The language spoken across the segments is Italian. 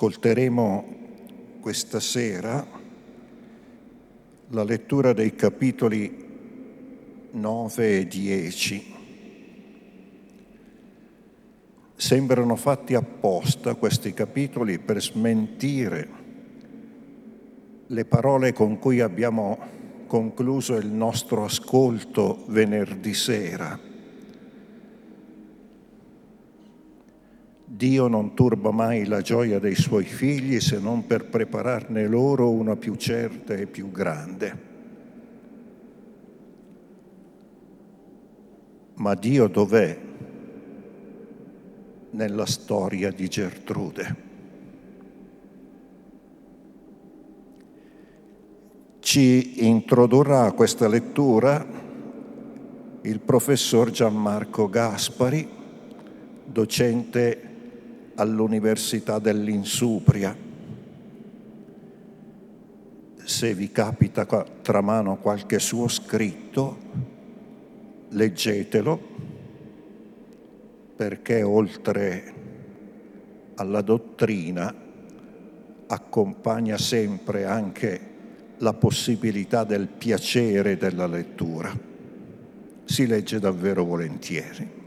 Ascolteremo questa sera la lettura dei capitoli 9 e 10. Sembrano fatti apposta questi capitoli per smentire le parole con cui abbiamo concluso il nostro ascolto venerdì sera Dio non turba mai la gioia dei suoi figli se non per prepararne loro una più certa e più grande. Ma Dio dov'è nella storia di Gertrude? Ci introdurrà a questa lettura il professor Gianmarco Gaspari, docente all'Università dell'Insupria. Se vi capita tra mano qualche suo scritto, leggetelo, perché oltre alla dottrina accompagna sempre anche la possibilità del piacere della lettura. Si legge davvero volentieri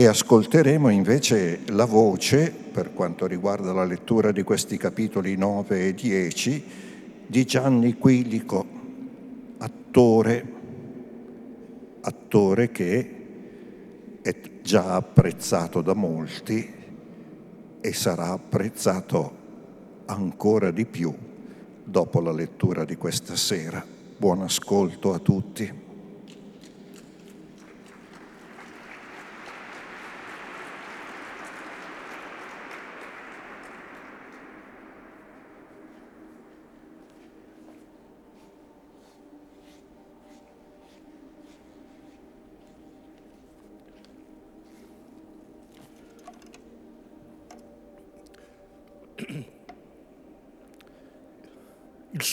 e ascolteremo invece la voce, per quanto riguarda la lettura di questi capitoli 9 e 10, di Gianni Quilico, attore, attore che è già apprezzato da molti e sarà apprezzato ancora di più dopo la lettura di questa sera. Buon ascolto a tutti.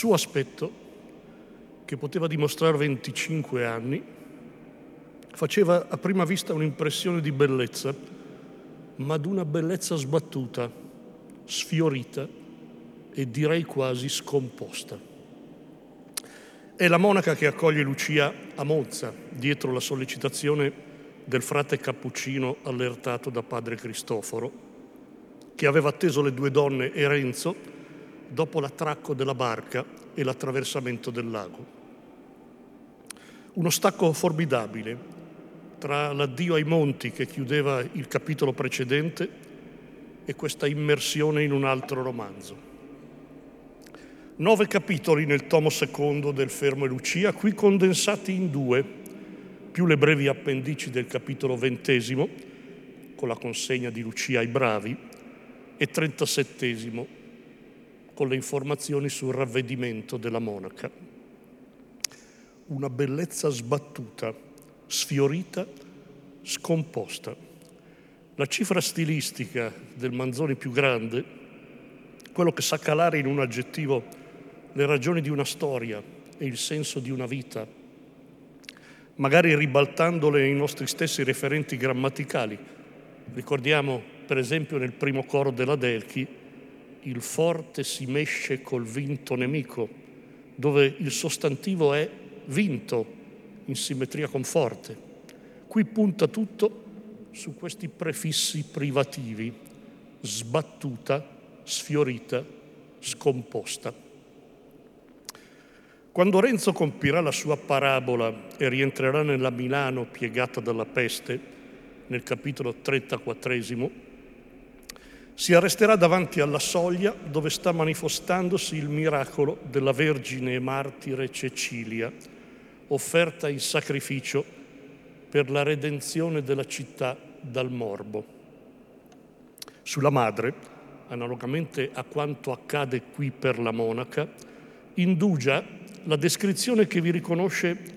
Suo aspetto, che poteva dimostrare 25 anni, faceva a prima vista un'impressione di bellezza, ma d'una bellezza sbattuta, sfiorita e direi quasi scomposta. È la monaca che accoglie Lucia a Monza, dietro la sollecitazione del frate cappuccino allertato da padre Cristoforo, che aveva atteso le due donne e Renzo dopo l'attracco della barca e l'attraversamento del lago. Uno stacco formidabile tra l'addio ai monti che chiudeva il capitolo precedente e questa immersione in un altro romanzo. Nove capitoli nel tomo secondo del Fermo e Lucia, qui condensati in due, più le brevi appendici del capitolo ventesimo, con la consegna di Lucia ai bravi, e trentasettesimo, con le informazioni sul ravvedimento della monaca. Una bellezza sbattuta, sfiorita, scomposta. La cifra stilistica del Manzoni più grande, quello che sa calare in un aggettivo le ragioni di una storia e il senso di una vita, magari ribaltandole ai nostri stessi referenti grammaticali. Ricordiamo, per esempio, nel primo coro della Delchi, il forte si mesce col vinto nemico, dove il sostantivo è vinto in simmetria con forte. Qui punta tutto su questi prefissi privativi, sbattuta, sfiorita, scomposta. Quando Renzo compirà la sua parabola e rientrerà nella Milano piegata dalla peste, nel capitolo 34, si arresterà davanti alla soglia dove sta manifestandosi il miracolo della Vergine e martire Cecilia, offerta in sacrificio per la redenzione della città dal morbo. Sulla madre, analogamente a quanto accade qui per la monaca, indugia la descrizione che vi riconosce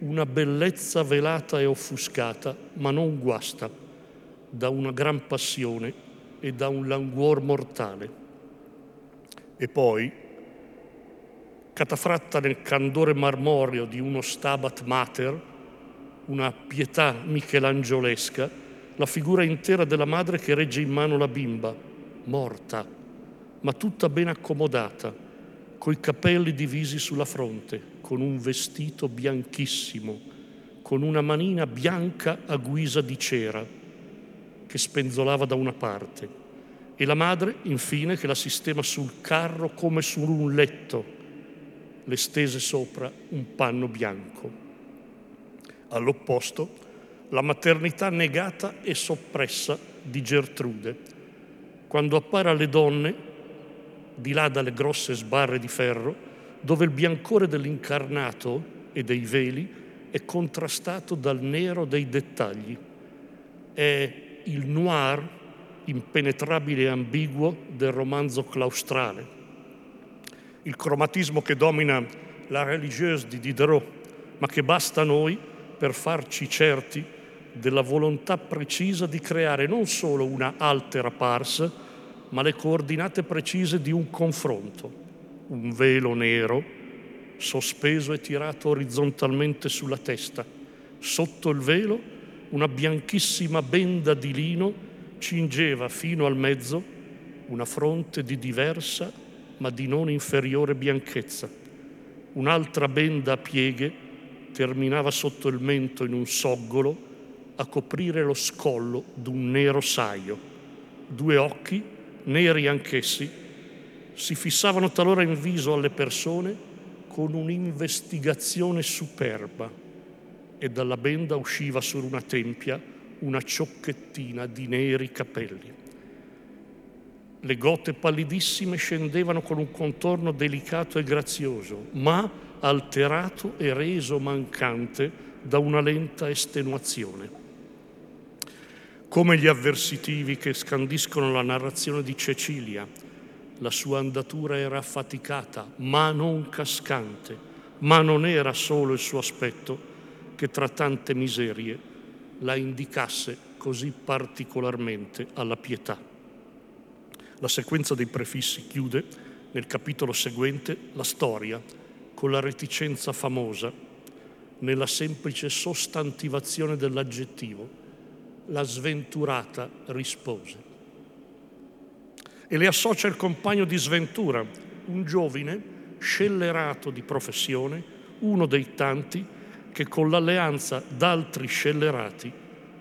una bellezza velata e offuscata, ma non guasta, da una gran passione e da un languor mortale. E poi, catafratta nel candore marmoreo di uno stabat mater, una pietà michelangiolesca, la figura intera della madre che regge in mano la bimba, morta, ma tutta ben accomodata, coi capelli divisi sulla fronte, con un vestito bianchissimo, con una manina bianca a guisa di cera che spenzolava da una parte e la madre, infine, che la sistema sul carro come su un letto, le stese sopra un panno bianco. All'opposto, la maternità negata e soppressa di Gertrude, quando appare alle donne, di là dalle grosse sbarre di ferro, dove il biancore dell'incarnato e dei veli è contrastato dal nero dei dettagli. È il noir impenetrabile e ambiguo del romanzo claustrale. Il cromatismo che domina la religieuse di Diderot, ma che basta a noi per farci certi della volontà precisa di creare non solo una altera pars, ma le coordinate precise di un confronto, un velo nero sospeso e tirato orizzontalmente sulla testa. Sotto il velo una bianchissima benda di lino cingeva fino al mezzo una fronte di diversa ma di non inferiore bianchezza. Un'altra benda a pieghe terminava sotto il mento in un soggolo a coprire lo scollo d'un nero saio. Due occhi, neri anch'essi, si fissavano talora in viso alle persone con un'investigazione superba e dalla benda usciva su una tempia una ciocchettina di neri capelli. Le gote pallidissime scendevano con un contorno delicato e grazioso, ma alterato e reso mancante da una lenta estenuazione. Come gli avversitivi che scandiscono la narrazione di Cecilia, la sua andatura era affaticata, ma non cascante, ma non era solo il suo aspetto che tra tante miserie la indicasse così particolarmente alla pietà. La sequenza dei prefissi chiude nel capitolo seguente la storia con la reticenza famosa nella semplice sostantivazione dell'aggettivo. La sventurata rispose. E le associa il compagno di sventura, un giovine scellerato di professione, uno dei tanti che con l'alleanza d'altri scellerati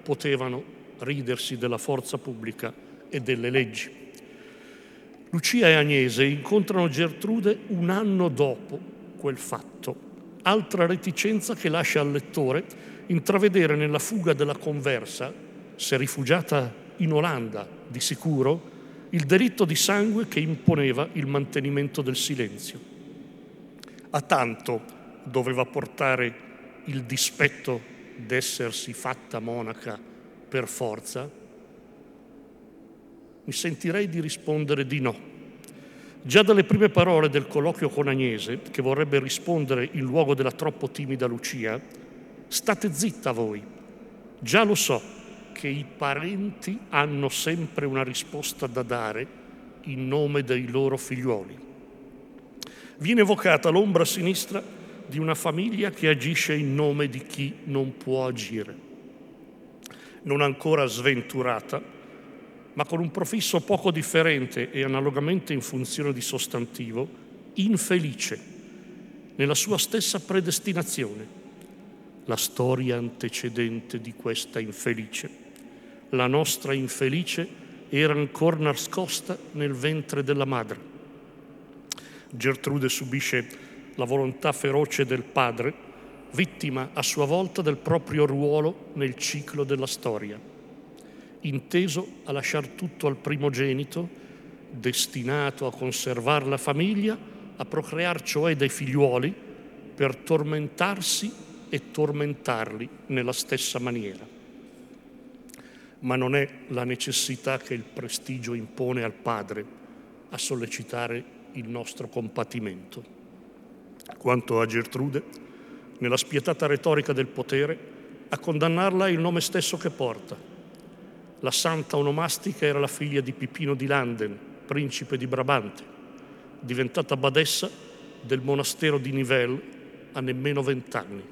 potevano ridersi della forza pubblica e delle leggi. Lucia e Agnese incontrano Gertrude un anno dopo quel fatto. Altra reticenza che lascia al lettore intravedere nella fuga della conversa, se rifugiata in Olanda di sicuro, il delitto di sangue che imponeva il mantenimento del silenzio. A tanto doveva portare il dispetto d'essersi fatta monaca per forza? Mi sentirei di rispondere di no Già dalle prime parole del colloquio con Agnese, che vorrebbe rispondere in luogo della troppo timida Lucia, state zitta voi. Già lo so che i parenti hanno sempre una risposta da dare in nome dei loro figliuoli. Viene evocata l'ombra sinistra di una famiglia che agisce in nome di chi non può agire. Non ancora sventurata, ma con un profisso poco differente e analogamente in funzione di sostantivo, infelice, nella sua stessa predestinazione, la storia antecedente di questa infelice. La nostra infelice era ancora nascosta nel ventre della madre. Gertrude subisce la volontà feroce del padre, vittima a sua volta del proprio ruolo nel ciclo della storia inteso a lasciar tutto al primogenito, destinato a conservare la famiglia, a procrear cioè dei figliuoli, per tormentarsi e tormentarli nella stessa maniera. ma non è la necessità che il prestigio impone al padre a sollecitare il nostro compatimento. Quanto a Gertrude, nella spietata retorica del potere, a condannarla è il nome stesso che porta. La santa onomastica era la figlia di Pipino di Landen, principe di Brabante, diventata badessa del monastero di Nivelles a nemmeno vent'anni.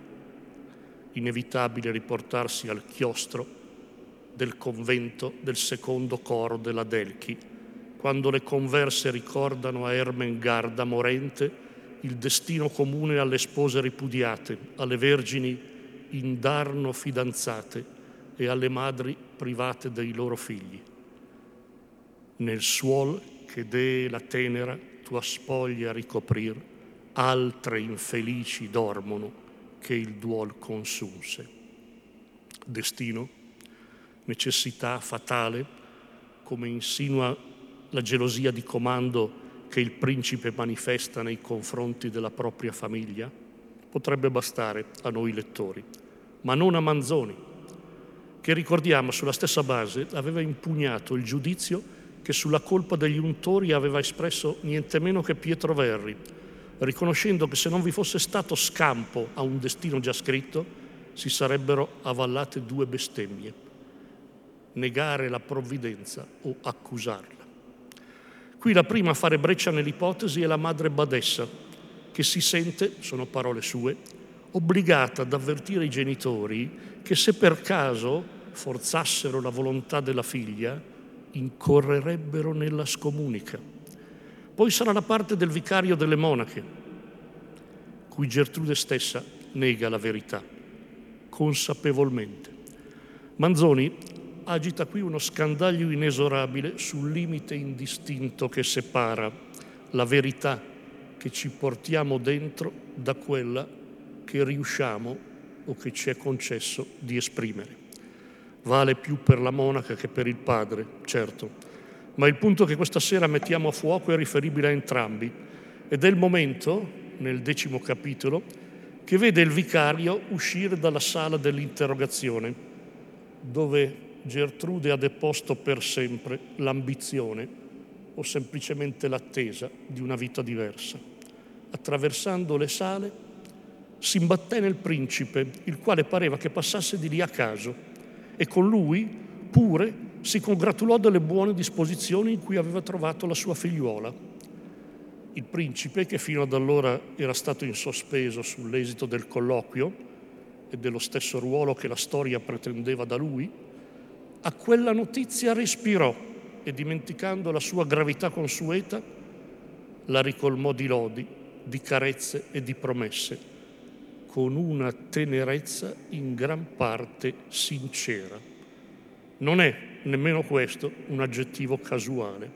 Inevitabile riportarsi al chiostro del convento del secondo coro della Delchi, quando le converse ricordano a Ermengarda morente il destino comune alle spose ripudiate, alle vergini indarno fidanzate e alle madri private dei loro figli. Nel suol che dee la tenera tua spoglia ricoprir, altre infelici dormono che il duol consunse. Destino, necessità fatale, come insinua la gelosia di comando che il principe manifesta nei confronti della propria famiglia, potrebbe bastare a noi lettori, ma non a Manzoni, che ricordiamo sulla stessa base aveva impugnato il giudizio che sulla colpa degli untori aveva espresso niente meno che Pietro Verri, riconoscendo che se non vi fosse stato scampo a un destino già scritto, si sarebbero avallate due bestemmie, negare la provvidenza o accusarla. Qui la prima a fare breccia nell'ipotesi è la madre badessa, che si sente, sono parole sue, obbligata ad avvertire i genitori che se per caso forzassero la volontà della figlia, incorrerebbero nella scomunica. Poi sarà la parte del vicario delle monache, cui Gertrude stessa nega la verità, consapevolmente. Manzoni agita qui uno scandaglio inesorabile sul limite indistinto che separa la verità che ci portiamo dentro da quella che riusciamo o che ci è concesso di esprimere. Vale più per la monaca che per il padre, certo, ma il punto che questa sera mettiamo a fuoco è riferibile a entrambi ed è il momento, nel decimo capitolo, che vede il vicario uscire dalla sala dell'interrogazione, dove Gertrude ha deposto per sempre l'ambizione o semplicemente l'attesa di una vita diversa. Attraversando le sale si imbatté nel principe, il quale pareva che passasse di lì a caso, e con lui pure si congratulò delle buone disposizioni in cui aveva trovato la sua figliuola. Il principe, che fino ad allora era stato in sospeso sull'esito del colloquio e dello stesso ruolo che la storia pretendeva da lui, a quella notizia respirò e dimenticando la sua gravità consueta, la ricolmò di lodi, di carezze e di promesse, con una tenerezza in gran parte sincera. Non è nemmeno questo un aggettivo casuale,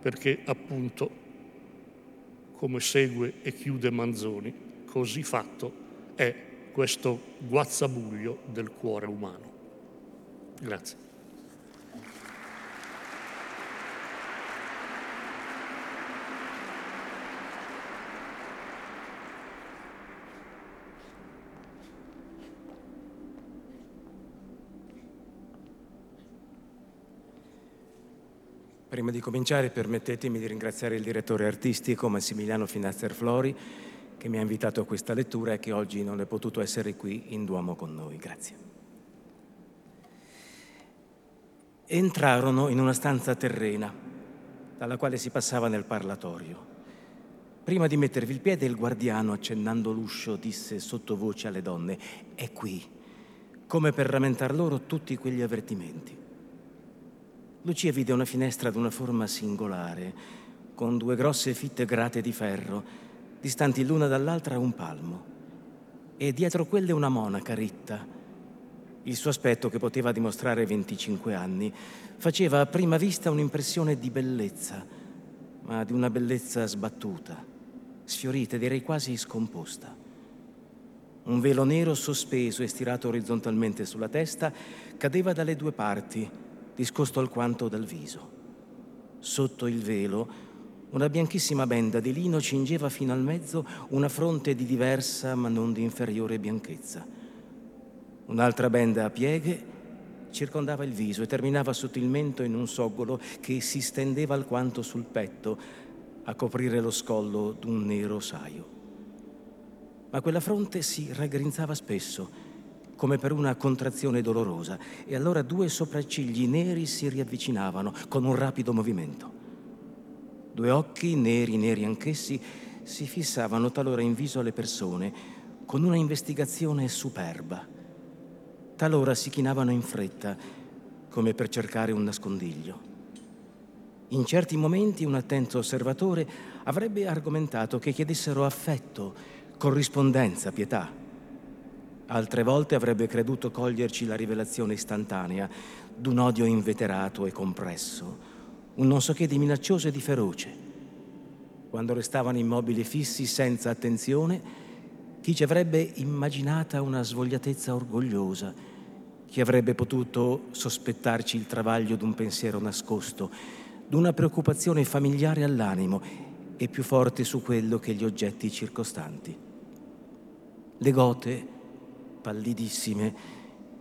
perché appunto, come segue e chiude Manzoni, così fatto è questo guazzabuglio del cuore umano. Grazie. Prima di cominciare permettetemi di ringraziare il direttore artistico Massimiliano Finazzer Flori che mi ha invitato a questa lettura e che oggi non è potuto essere qui in Duomo con noi. Grazie. Entrarono in una stanza terrena dalla quale si passava nel parlatorio. Prima di mettervi il piede il guardiano, accennando l'uscio, disse sottovoce alle donne, è qui, come per rammentar loro tutti quegli avvertimenti. Lucia vide una finestra ad una forma singolare, con due grosse fitte grate di ferro, distanti l'una dall'altra un palmo, e dietro quelle una monaca ritta. Il suo aspetto, che poteva dimostrare 25 anni, faceva a prima vista un'impressione di bellezza, ma di una bellezza sbattuta, sfiorita, direi quasi scomposta. Un velo nero sospeso e stirato orizzontalmente sulla testa cadeva dalle due parti, discosto alquanto dal viso. Sotto il velo una bianchissima benda di lino cingeva fino al mezzo una fronte di diversa ma non di inferiore bianchezza. Un'altra benda a pieghe circondava il viso e terminava sotto il mento in un soggolo che si stendeva alquanto sul petto a coprire lo scollo d'un nero saio. Ma quella fronte si raggrinzava spesso, come per una contrazione dolorosa, e allora due sopraccigli neri si riavvicinavano con un rapido movimento. Due occhi, neri neri anch'essi, si fissavano talora in viso alle persone con una investigazione superba. Talora si chinavano in fretta, come per cercare un nascondiglio. In certi momenti un attento osservatore avrebbe argomentato che chiedessero affetto, corrispondenza, pietà. Altre volte avrebbe creduto coglierci la rivelazione istantanea d'un odio inveterato e compresso, un non so che di minaccioso e di feroce. Quando restavano immobili fissi senza attenzione, chi ci avrebbe immaginata una svogliatezza orgogliosa, chi avrebbe potuto sospettarci il travaglio d'un pensiero nascosto, d'una preoccupazione familiare all'animo e più forte su quello che gli oggetti circostanti. Le gote, pallidissime,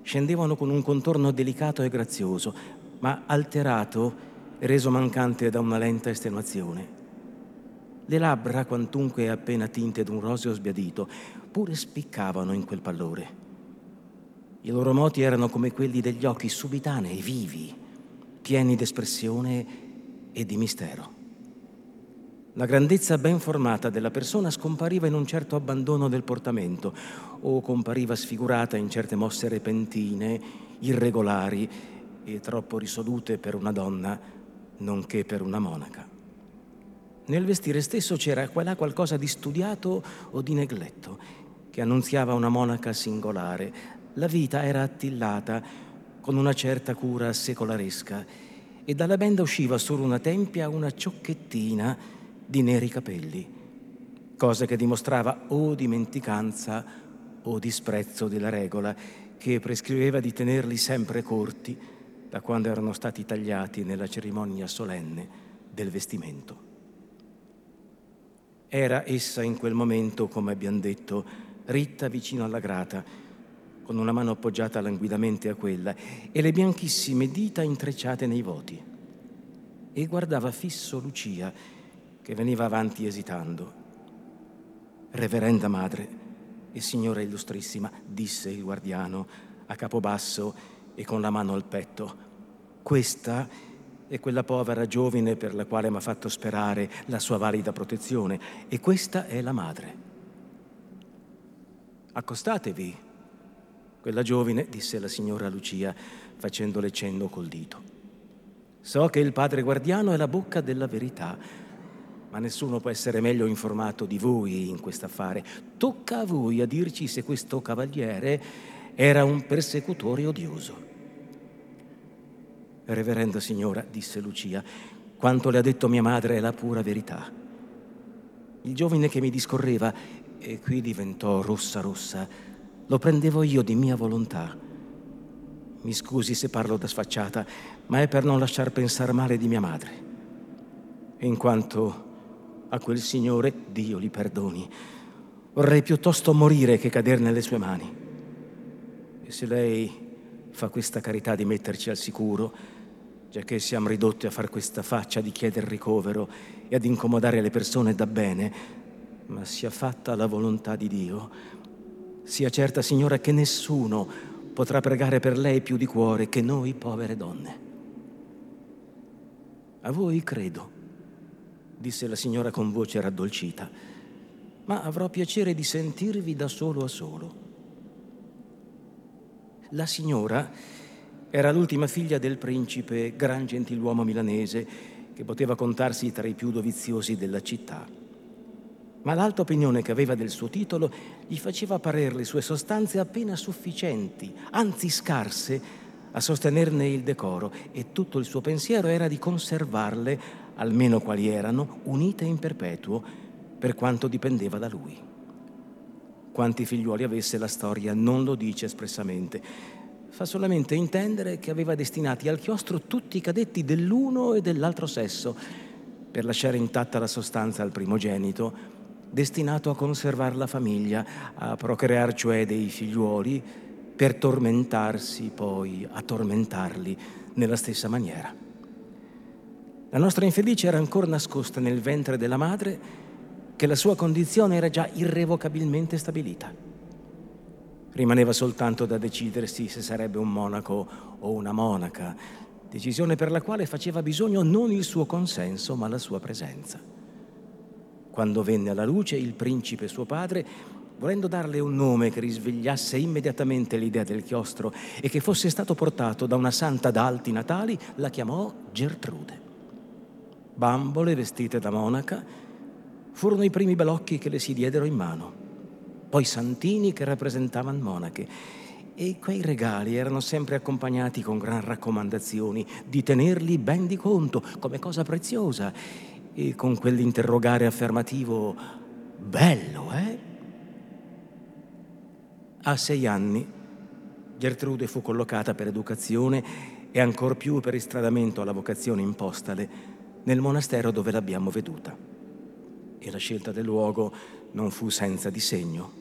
scendevano con un contorno delicato e grazioso, ma alterato reso mancante da una lenta estenuazione. Le labbra, quantunque appena tinte d'un roseo sbiadito, pure spiccavano in quel pallore. I loro moti erano come quelli degli occhi subitanei, vivi, pieni d'espressione e di mistero. La grandezza ben formata della persona scompariva in un certo abbandono del portamento o compariva sfigurata in certe mosse repentine, irregolari e troppo risolute per una donna, nonché per una monaca. Nel vestire stesso c'era qua là qualcosa di studiato o di negletto, che annunziava una monaca singolare. La vita era attillata con una certa cura secolaresca e dalla benda usciva su una tempia una ciocchettina di neri capelli, cosa che dimostrava o dimenticanza o disprezzo della regola che prescriveva di tenerli sempre corti da quando erano stati tagliati nella cerimonia solenne del vestimento. Era essa in quel momento, come abbiamo detto, ritta vicino alla grata, con una mano appoggiata languidamente a quella e le bianchissime dita intrecciate nei voti. E guardava fisso Lucia, che veniva avanti esitando. Reverenda madre e signora illustrissima, disse il guardiano a capo basso e con la mano al petto, questa è quella povera giovine per la quale mi ha fatto sperare la sua valida protezione e questa è la madre. Accostatevi. Quella giovine, disse la signora Lucia, facendole cenno col dito. So che il padre guardiano è la bocca della verità, ma nessuno può essere meglio informato di voi in quest'affare. Tocca a voi a dirci se questo cavaliere era un persecutore odioso. Reverenda signora, disse Lucia, quanto le ha detto mia madre è la pura verità. Il giovine che mi discorreva, e qui diventò rossa rossa, lo prendevo io di mia volontà. Mi scusi se parlo da sfacciata, ma è per non lasciar pensare male di mia madre. In quanto a quel signore, Dio li perdoni, vorrei piuttosto morire che cadere nelle sue mani. E se lei fa questa carità di metterci al sicuro, già che siamo ridotti a far questa faccia di chiedere ricovero e ad incomodare le persone da bene, ma sia fatta la volontà di Dio. Sia certa, signora, che nessuno potrà pregare per lei più di cuore che noi povere donne. A voi credo, disse la signora con voce raddolcita, ma avrò piacere di sentirvi da solo a solo. La signora era l'ultima figlia del principe, gran gentiluomo milanese, che poteva contarsi tra i più doviziosi della città. Ma l'alta opinione che aveva del suo titolo gli faceva parere le sue sostanze appena sufficienti, anzi scarse, a sostenerne il decoro e tutto il suo pensiero era di conservarle, almeno quali erano, unite in perpetuo, per quanto dipendeva da lui. Quanti figliuoli avesse la storia non lo dice espressamente, fa solamente intendere che aveva destinati al chiostro tutti i cadetti dell'uno e dell'altro sesso, per lasciare intatta la sostanza al primogenito, destinato a conservare la famiglia, a procrear cioè dei figliuoli, per tormentarsi poi a tormentarli nella stessa maniera. La nostra infelice era ancora nascosta nel ventre della madre che la sua condizione era già irrevocabilmente stabilita. Rimaneva soltanto da decidersi se sarebbe un monaco o una monaca, decisione per la quale faceva bisogno non il suo consenso ma la sua presenza. Quando venne alla luce il principe suo padre, volendo darle un nome che risvegliasse immediatamente l'idea del chiostro e che fosse stato portato da una santa d'alti natali, la chiamò Gertrude. Bambole vestite da monaca furono i primi balocchi che le si diedero in mano, poi santini che rappresentavano monache e quei regali erano sempre accompagnati con gran raccomandazioni di tenerli ben di conto come cosa preziosa e con quell'interrogare affermativo bello, eh? A sei anni Gertrude fu collocata per educazione e ancor più per istradamento alla vocazione impostale nel monastero dove l'abbiamo veduta. E la scelta del luogo non fu senza disegno.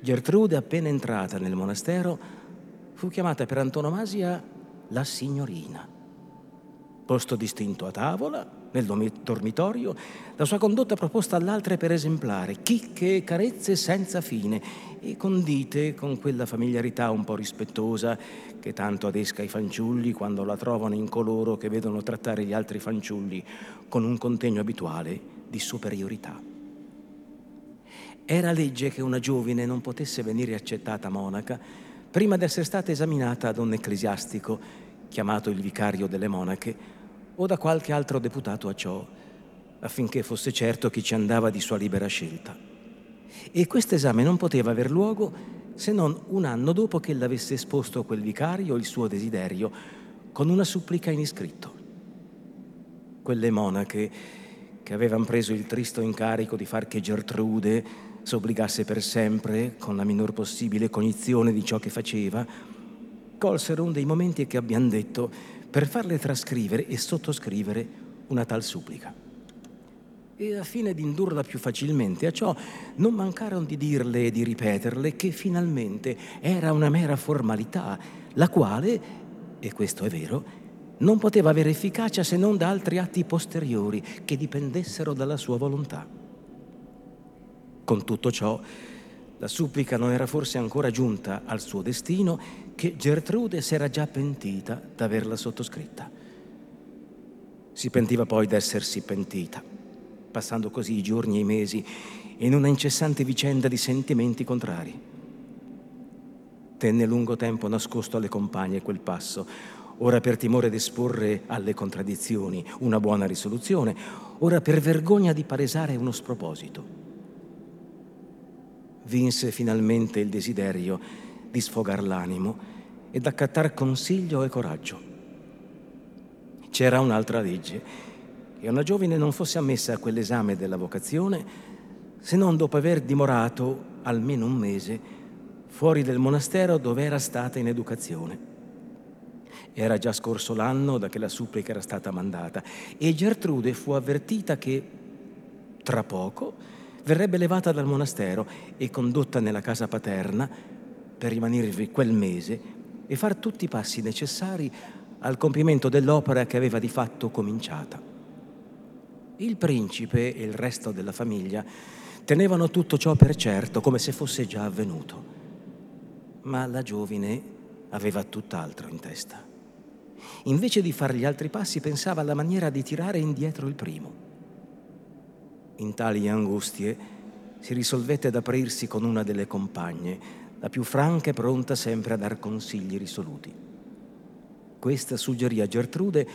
Gertrude, appena entrata nel monastero, fu chiamata per antonomasia la signorina. Posto distinto a tavola, nel dormitorio, la sua condotta proposta all'altre per esemplare, chicche e carezze senza fine e condite con quella familiarità un po' rispettosa che tanto adesca i fanciulli quando la trovano in coloro che vedono trattare gli altri fanciulli con un contegno abituale di superiorità. Era legge che una giovine non potesse venire accettata monaca prima di essere stata esaminata da un ecclesiastico, chiamato il vicario delle monache, o da qualche altro deputato a ciò, affinché fosse certo chi ci andava di sua libera scelta. E questo esame non poteva aver luogo se non un anno dopo che l'avesse esposto quel vicario il suo desiderio, con una supplica in iscritto. Quelle monache che avevano preso il tristo incarico di far che Gertrude s'obbligasse per sempre, con la minor possibile cognizione di ciò che faceva, colsero uno dei momenti che abbiamo detto per farle trascrivere e sottoscrivere una tal supplica e a fine di indurla più facilmente a ciò, non mancarono di dirle e di ripeterle che finalmente era una mera formalità, la quale, e questo è vero, non poteva avere efficacia se non da altri atti posteriori che dipendessero dalla sua volontà. Con tutto ciò, la supplica non era forse ancora giunta al suo destino che Gertrude s'era già pentita d'averla sottoscritta. Si pentiva poi d'essersi pentita passando così i giorni e i mesi in una incessante vicenda di sentimenti contrari. Tenne lungo tempo nascosto alle compagne quel passo, ora per timore di esporre alle contraddizioni una buona risoluzione, ora per vergogna di palesare uno sproposito. Vinse finalmente il desiderio di sfogar l'animo e d'accattar consiglio e coraggio. C'era un'altra legge che una giovine non fosse ammessa a quell'esame della vocazione se non dopo aver dimorato almeno un mese fuori del monastero dove era stata in educazione. Era già scorso l'anno da che la supplica era stata mandata e Gertrude fu avvertita che tra poco verrebbe levata dal monastero e condotta nella casa paterna per rimanervi quel mese e far tutti i passi necessari al compimento dell'opera che aveva di fatto cominciata. Il principe e il resto della famiglia tenevano tutto ciò per certo, come se fosse già avvenuto. Ma la giovine aveva tutt'altro in testa. Invece di fare gli altri passi pensava alla maniera di tirare indietro il primo. In tali angustie si risolvette ad aprirsi con una delle compagne, la più franca e pronta sempre a dar consigli risoluti. Questa suggerì a Gertrude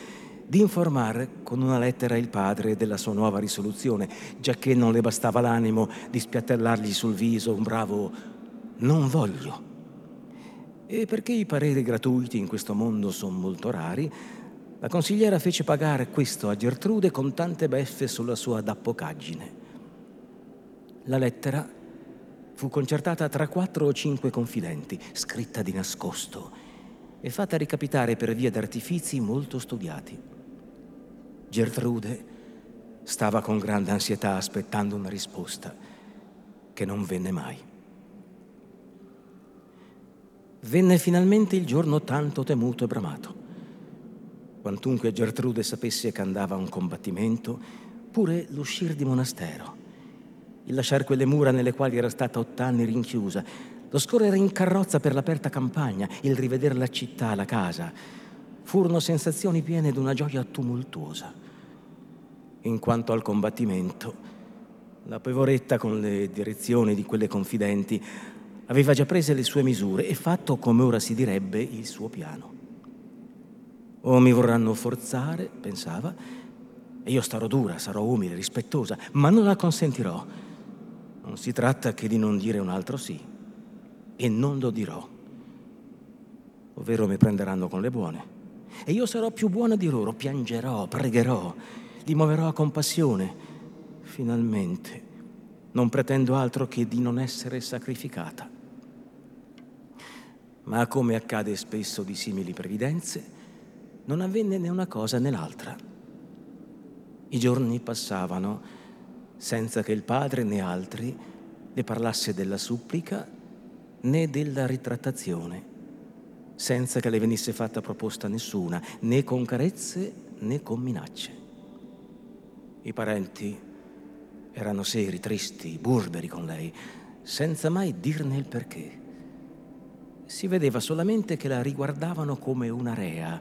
di informare con una lettera il padre della sua nuova risoluzione, giacché non le bastava l'animo di spiattellargli sul viso un bravo non voglio. E perché i pareri gratuiti in questo mondo sono molto rari, la consigliera fece pagare questo a Gertrude con tante beffe sulla sua dappocaggine. La lettera fu concertata tra quattro o cinque confidenti, scritta di nascosto e fatta ricapitare per via d'artifizi molto studiati. Gertrude stava con grande ansietà aspettando una risposta che non venne mai. venne finalmente il giorno tanto temuto e bramato. Quantunque Gertrude sapesse che andava a un combattimento, pure l'uscir di monastero, il lasciare quelle mura nelle quali era stata ott'anni rinchiusa, lo scorrere in carrozza per l'aperta campagna, il rivedere la città, la casa, furono sensazioni piene d'una gioia tumultuosa. In quanto al combattimento, la pevoretta con le direzioni di quelle confidenti aveva già prese le sue misure e fatto, come ora si direbbe, il suo piano. O mi vorranno forzare, pensava, e io starò dura, sarò umile, rispettosa, ma non la consentirò. Non si tratta che di non dire un altro sì, e non lo dirò. Ovvero mi prenderanno con le buone. E io sarò più buona di loro, piangerò, pregherò, li muoverò a compassione finalmente non pretendo altro che di non essere sacrificata. Ma come accade spesso di simili previdenze, non avvenne né una cosa né l'altra. I giorni passavano senza che il padre né altri le parlasse della supplica né della ritrattazione, senza che le venisse fatta proposta nessuna, né con carezze né con minacce. I parenti erano seri, tristi, burberi con lei, senza mai dirne il perché. Si vedeva solamente che la riguardavano come una rea,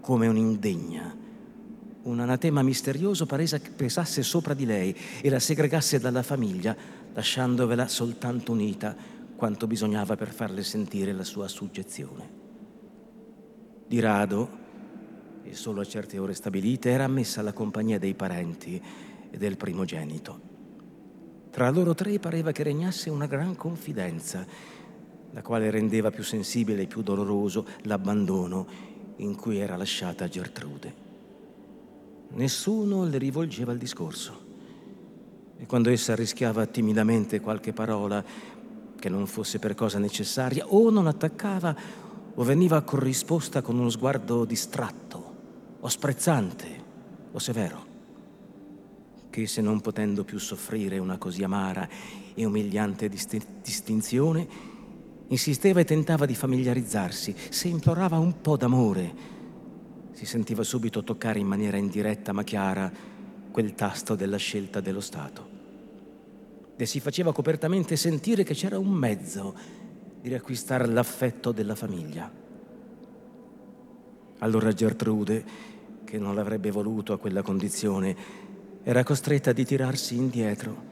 come un'indegna. Un anatema misterioso paresa che pesasse sopra di lei e la segregasse dalla famiglia, lasciandovela soltanto unita quanto bisognava per farle sentire la sua suggezione. Di rado, e solo a certe ore stabilite, era ammessa alla compagnia dei parenti e del primogenito. Tra loro tre pareva che regnasse una gran confidenza, la quale rendeva più sensibile e più doloroso l'abbandono in cui era lasciata Gertrude. Nessuno le rivolgeva il discorso. E quando essa rischiava timidamente qualche parola che non fosse per cosa necessaria, o non attaccava o veniva corrisposta con uno sguardo distratto o sprezzante o severo che se non potendo più soffrire una così amara e umiliante disti- distinzione, insisteva e tentava di familiarizzarsi, se implorava un po' d'amore, si sentiva subito toccare in maniera indiretta ma chiara quel tasto della scelta dello Stato. E si faceva copertamente sentire che c'era un mezzo di riacquistare l'affetto della famiglia. Allora Gertrude, che non l'avrebbe voluto a quella condizione, era costretta di tirarsi indietro,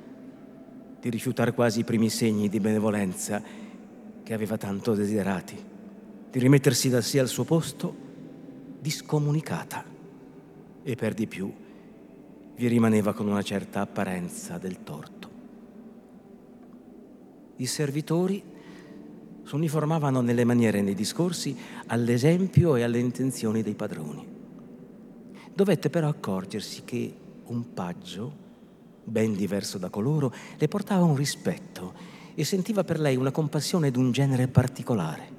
di rifiutare quasi i primi segni di benevolenza che aveva tanto desiderati, di rimettersi da sé al suo posto discomunicata e per di più vi rimaneva con una certa apparenza del torto. I servitori si uniformavano nelle maniere e nei discorsi all'esempio e alle intenzioni dei padroni. Dovette però accorgersi che un paggio, ben diverso da coloro, le portava un rispetto e sentiva per lei una compassione d'un genere particolare.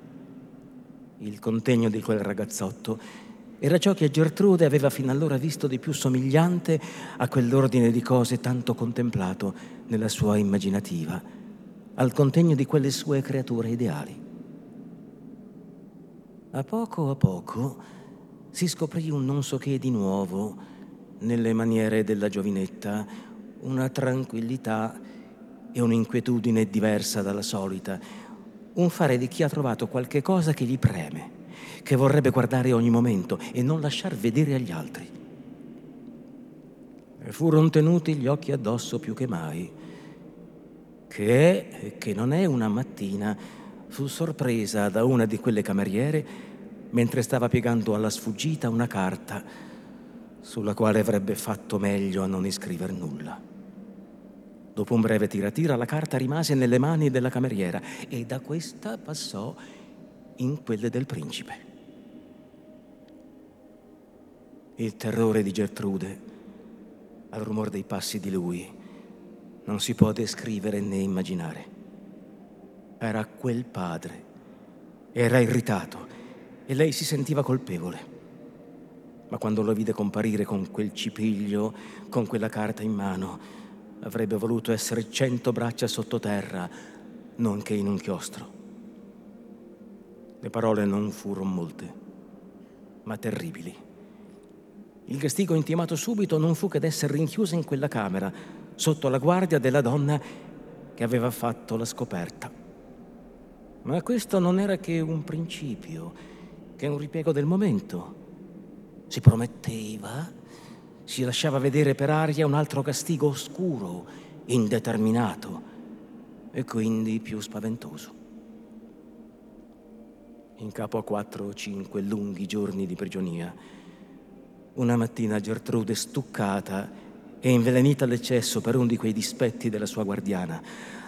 Il contegno di quel ragazzotto era ciò che Gertrude aveva fino allora visto di più somigliante a quell'ordine di cose tanto contemplato nella sua immaginativa, al contegno di quelle sue creature ideali. A poco a poco si scoprì un non so che di nuovo, nelle maniere della giovinetta, una tranquillità e un'inquietudine diversa dalla solita, un fare di chi ha trovato qualche cosa che gli preme, che vorrebbe guardare ogni momento e non lasciar vedere agli altri. E furono tenuti gli occhi addosso più che mai, che è e che non è una mattina fu sorpresa da una di quelle cameriere mentre stava piegando alla sfuggita una carta sulla quale avrebbe fatto meglio a non iscriver nulla. Dopo un breve tiratira la carta rimase nelle mani della cameriera e da questa passò in quelle del principe. Il terrore di Gertrude al rumore dei passi di lui non si può descrivere né immaginare. Era quel padre, era irritato e lei si sentiva colpevole ma quando lo vide comparire con quel cipiglio, con quella carta in mano, avrebbe voluto essere cento braccia sottoterra, non che in un chiostro. Le parole non furono molte, ma terribili. Il castigo intimato subito non fu che d'essere rinchiusa in quella camera, sotto la guardia della donna che aveva fatto la scoperta. Ma questo non era che un principio, che un ripiego del momento. Si prometteva, si lasciava vedere per aria un altro castigo oscuro, indeterminato e quindi più spaventoso. In capo a quattro o cinque lunghi giorni di prigionia, una mattina Gertrude, stuccata e invelenita all'eccesso per uno di quei dispetti della sua guardiana,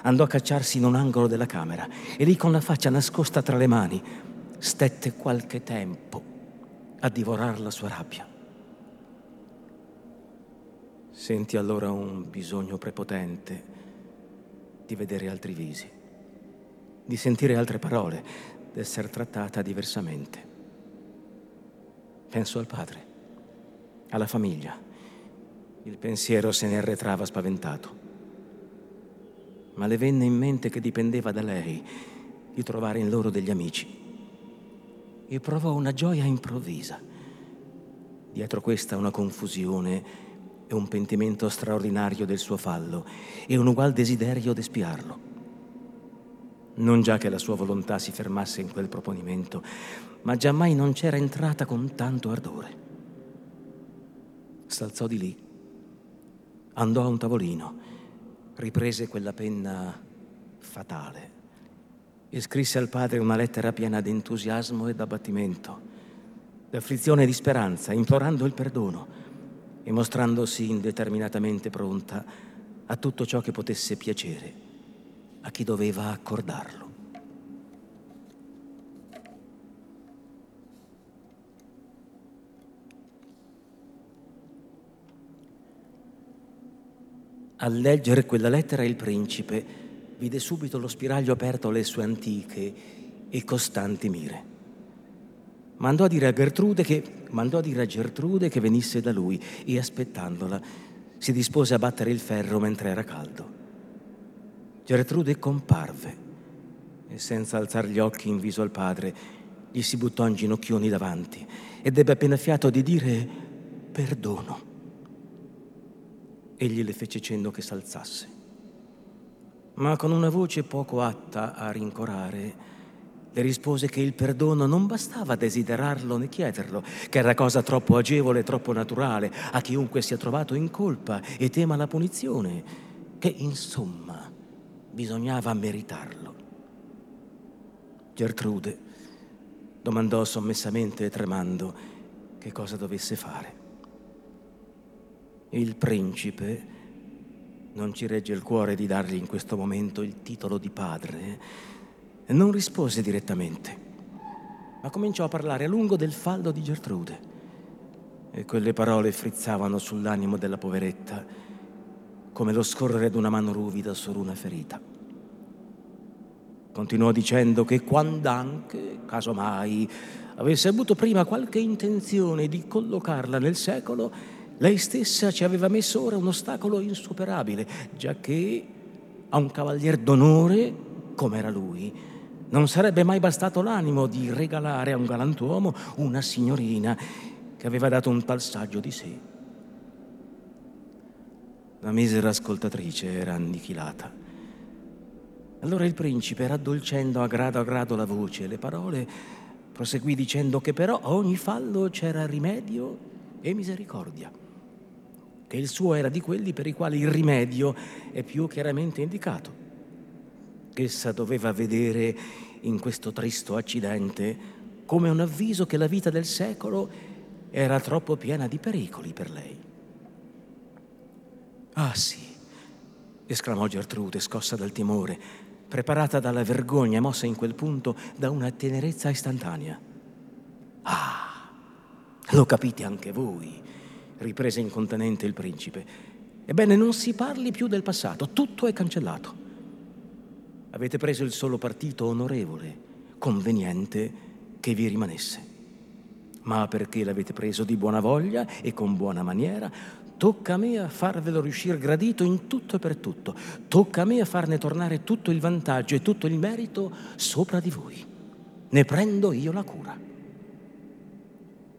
andò a cacciarsi in un angolo della camera e lì con la faccia nascosta tra le mani stette qualche tempo a divorar la sua rabbia. Senti allora un bisogno prepotente di vedere altri visi, di sentire altre parole, d'essere trattata diversamente. Penso al padre alla famiglia. Il pensiero se ne arretrava spaventato. Ma le venne in mente che dipendeva da lei di trovare in loro degli amici. E provò una gioia improvvisa. Dietro questa una confusione e un pentimento straordinario del suo fallo e un ugual desiderio d'espiarlo. Non già che la sua volontà si fermasse in quel proponimento, ma giammai non c'era entrata con tanto ardore. S'alzò di lì, andò a un tavolino, riprese quella penna fatale e scrisse al padre una lettera piena di entusiasmo e d'abbattimento, d'afflizione e di speranza, implorando il perdono e mostrandosi indeterminatamente pronta a tutto ciò che potesse piacere a chi doveva accordarlo. A leggere quella lettera il principe vide subito lo spiraglio aperto alle sue antiche e costanti mire. Mandò a che, mandò a dire a Gertrude che venisse da lui e aspettandola si dispose a battere il ferro mentre era caldo. Gertrude comparve e senza alzare gli occhi in viso al padre gli si buttò in ginocchioni davanti ed ebbe appena fiato di dire perdono. Egli le fece cenno che s'alzasse. Ma con una voce poco atta a rincorare, le rispose che il perdono non bastava desiderarlo né chiederlo, che era cosa troppo agevole e troppo naturale a chiunque sia trovato in colpa e tema la punizione, che insomma bisognava meritarlo. Gertrude domandò sommessamente e tremando che cosa dovesse fare. Il principe non ci regge il cuore di dargli in questo momento il titolo di padre. Non rispose direttamente, ma cominciò a parlare a lungo del fallo di Gertrude. E quelle parole frizzavano sull'animo della poveretta come lo scorrere d'una mano ruvida su una ferita. Continuò dicendo che quando anche, casomai, avesse avuto prima qualche intenzione di collocarla nel secolo, lei stessa ci aveva messo ora un ostacolo insuperabile, giacché a un cavalier d'onore, come era lui, non sarebbe mai bastato l'animo di regalare a un galantuomo una signorina che aveva dato un tal saggio di sé. La misera ascoltatrice era annichilata. Allora il principe, raddolcendo a grado a grado la voce e le parole, proseguì dicendo che però a ogni fallo c'era rimedio e misericordia che il suo era di quelli per i quali il rimedio è più chiaramente indicato. Essa doveva vedere in questo tristo accidente come un avviso che la vita del secolo era troppo piena di pericoli per lei. Ah sì, esclamò Gertrude, scossa dal timore, preparata dalla vergogna mossa in quel punto da una tenerezza istantanea. Ah, lo capite anche voi riprese incontenente il principe. Ebbene, non si parli più del passato, tutto è cancellato. Avete preso il solo partito onorevole, conveniente che vi rimanesse. Ma perché l'avete preso di buona voglia e con buona maniera, tocca a me a farvelo riuscire gradito in tutto e per tutto. Tocca a me a farne tornare tutto il vantaggio e tutto il merito sopra di voi. ne prendo io la cura.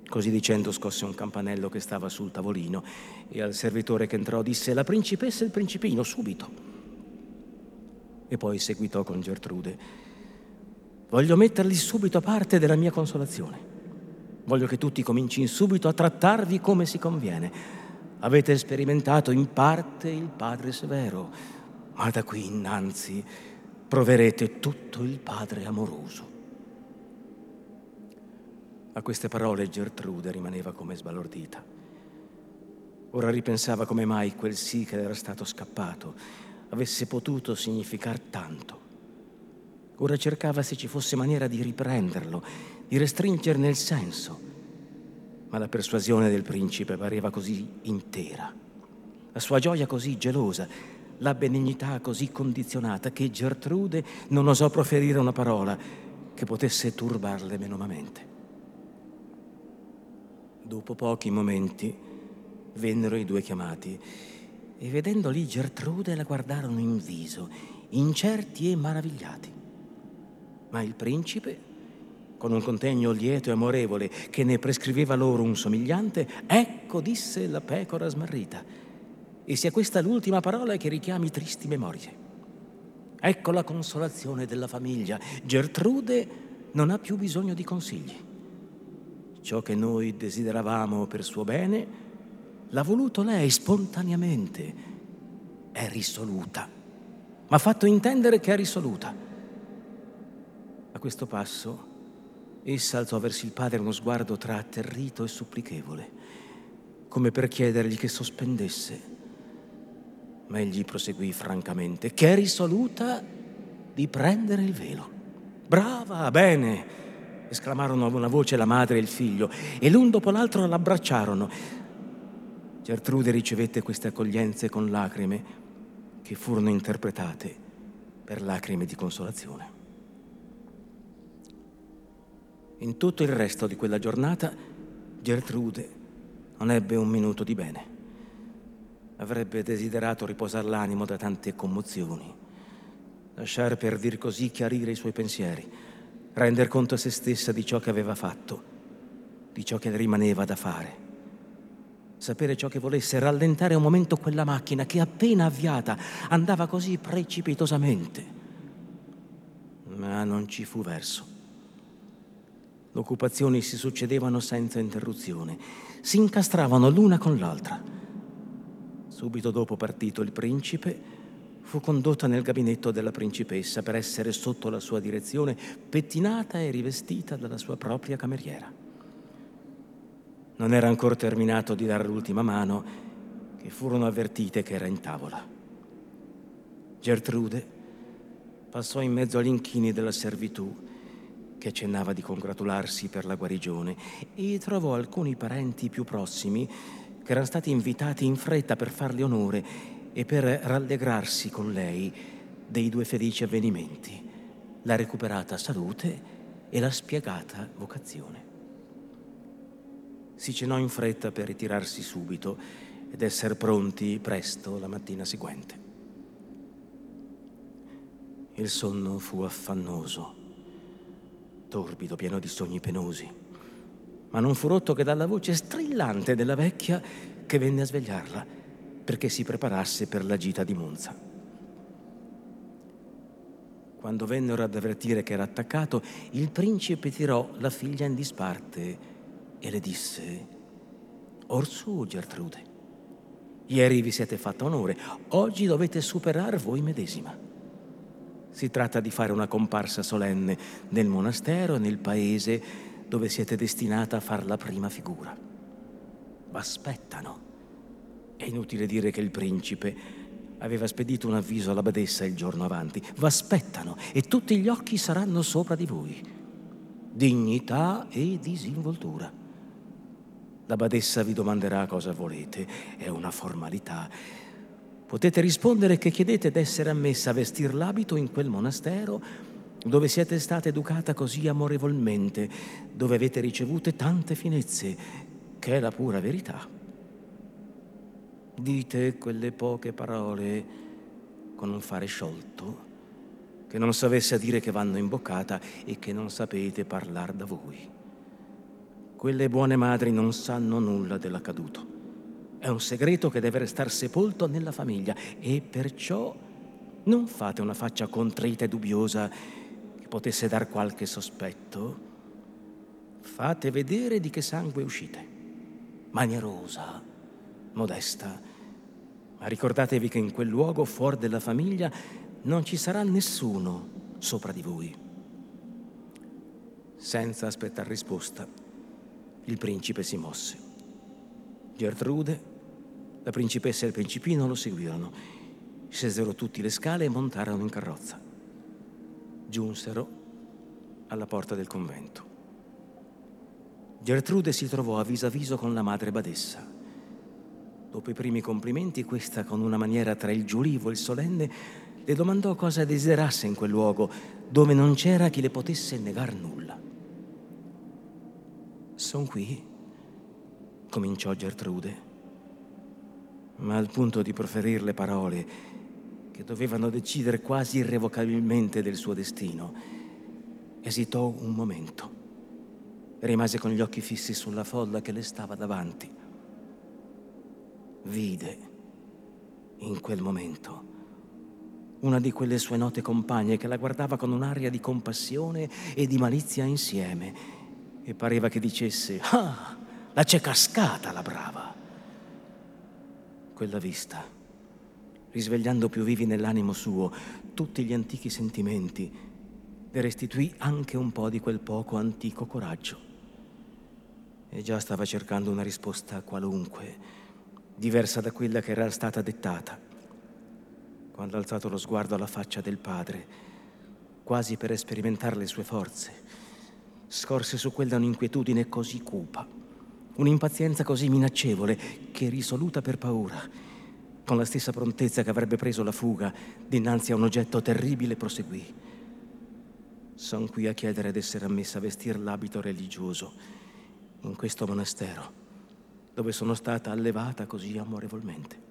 Così dicendo scosse un campanello che stava sul tavolino e al servitore che entrò disse la principessa e il principino subito. E poi seguitò con Gertrude. Voglio metterli subito a parte della mia consolazione. Voglio che tutti comincino subito a trattarvi come si conviene. Avete sperimentato in parte il Padre severo, ma da qui innanzi proverete tutto il Padre amoroso. A queste parole Gertrude rimaneva come sbalordita. Ora ripensava come mai quel sì che era stato scappato avesse potuto significare tanto. Ora cercava se ci fosse maniera di riprenderlo, di restringerne il senso. Ma la persuasione del principe pareva così intera, la sua gioia così gelosa, la benignità così condizionata che Gertrude non osò proferire una parola che potesse turbarle menomamente. Dopo pochi momenti vennero i due chiamati e vedendo lì Gertrude la guardarono in viso, incerti e maravigliati. Ma il principe, con un contegno lieto e amorevole che ne prescriveva loro un somigliante, ecco disse la pecora smarrita, e sia questa l'ultima parola che richiami tristi memorie. Ecco la consolazione della famiglia. Gertrude non ha più bisogno di consigli. Ciò che noi desideravamo per suo bene, l'ha voluto lei spontaneamente. È risoluta. Ma ha fatto intendere che è risoluta. A questo passo, essa alzò verso il padre uno sguardo tra atterrito e supplichevole, come per chiedergli che sospendesse. Ma egli proseguì francamente, che è risoluta di prendere il velo. Brava, bene, esclamarono a una voce la madre e il figlio, e l'un dopo l'altro l'abbracciarono. Gertrude ricevette queste accoglienze con lacrime che furono interpretate per lacrime di consolazione. In tutto il resto di quella giornata Gertrude non ebbe un minuto di bene. Avrebbe desiderato riposare l'animo da tante commozioni, lasciare per dir così chiarire i suoi pensieri render conto a se stessa di ciò che aveva fatto, di ciò che rimaneva da fare. Sapere ciò che volesse, rallentare un momento quella macchina che appena avviata andava così precipitosamente. Ma non ci fu verso. Occupazioni si succedevano senza interruzione, si incastravano l'una con l'altra. Subito dopo partito il principe, fu condotta nel gabinetto della principessa per essere sotto la sua direzione, pettinata e rivestita dalla sua propria cameriera. Non era ancora terminato di dare l'ultima mano che furono avvertite che era in tavola. Gertrude passò in mezzo agli inchini della servitù che accennava di congratularsi per la guarigione e trovò alcuni parenti più prossimi che erano stati invitati in fretta per farle onore e per rallegrarsi con lei dei due felici avvenimenti, la recuperata salute e la spiegata vocazione. Si cenò in fretta per ritirarsi subito ed essere pronti presto la mattina seguente. Il sonno fu affannoso, torbido, pieno di sogni penosi, ma non fu rotto che dalla voce strillante della vecchia che venne a svegliarla perché si preparasse per la gita di Monza. Quando vennero ad avvertire che era attaccato, il principe tirò la figlia in disparte e le disse, Orsù, Gertrude, ieri vi siete fatta onore, oggi dovete superare voi medesima. Si tratta di fare una comparsa solenne nel monastero e nel paese dove siete destinata a far la prima figura. Aspettano è inutile dire che il principe aveva spedito un avviso alla badessa il giorno avanti. V'aspettano e tutti gli occhi saranno sopra di voi. Dignità e disinvoltura. La badessa vi domanderà cosa volete, è una formalità. Potete rispondere che chiedete d'essere ammessa a vestir l'abito in quel monastero dove siete stata educata così amorevolmente, dove avete ricevute tante finezze, che è la pura verità. Dite quelle poche parole con un fare sciolto che non sapesse a dire che vanno imboccata e che non sapete parlare da voi. Quelle buone madri non sanno nulla dell'accaduto. È un segreto che deve restare sepolto nella famiglia e perciò non fate una faccia contrita e dubbiosa che potesse dar qualche sospetto. Fate vedere di che sangue uscite. Manierosa, modesta. Ma ricordatevi che in quel luogo, fuori della famiglia, non ci sarà nessuno sopra di voi. Senza aspettare risposta, il principe si mosse. Gertrude, la principessa e il principino lo seguirono. Scesero tutti le scale e montarono in carrozza. Giunsero alla porta del convento. Gertrude si trovò a viso a viso con la madre badessa. Dopo i primi complimenti, questa, con una maniera tra il giurivo e il solenne, le domandò cosa desiderasse in quel luogo, dove non c'era chi le potesse negar nulla. Son qui, cominciò Gertrude, ma al punto di proferire le parole che dovevano decidere quasi irrevocabilmente del suo destino, esitò un momento. Rimase con gli occhi fissi sulla folla che le stava davanti. Vide, in quel momento, una di quelle sue note compagne che la guardava con un'aria di compassione e di malizia insieme e pareva che dicesse, ah, la c'è cascata la brava. Quella vista, risvegliando più vivi nell'animo suo tutti gli antichi sentimenti, le restituì anche un po' di quel poco antico coraggio. E già stava cercando una risposta qualunque, diversa da quella che era stata dettata quando ha alzato lo sguardo alla faccia del padre, quasi per sperimentare le sue forze, scorse su quella un'inquietudine così cupa, un'impazienza così minaccevole che, risoluta per paura, con la stessa prontezza che avrebbe preso la fuga dinanzi a un oggetto terribile, proseguì. Sono qui a chiedere d'essere ammessa a vestire l'abito religioso in questo monastero, dove sono stata allevata così amorevolmente.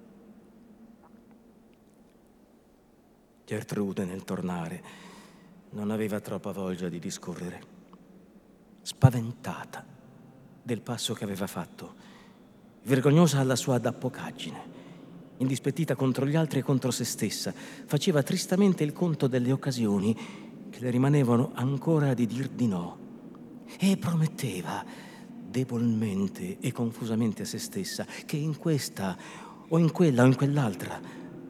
Gertrude, nel tornare, non aveva troppa voglia di discorrere. Spaventata del passo che aveva fatto, vergognosa alla sua adappocaggine, indispettita contro gli altri e contro se stessa, faceva tristamente il conto delle occasioni che le rimanevano ancora di dir di no e prometteva debolmente e confusamente a se stessa che in questa o in quella o in quell'altra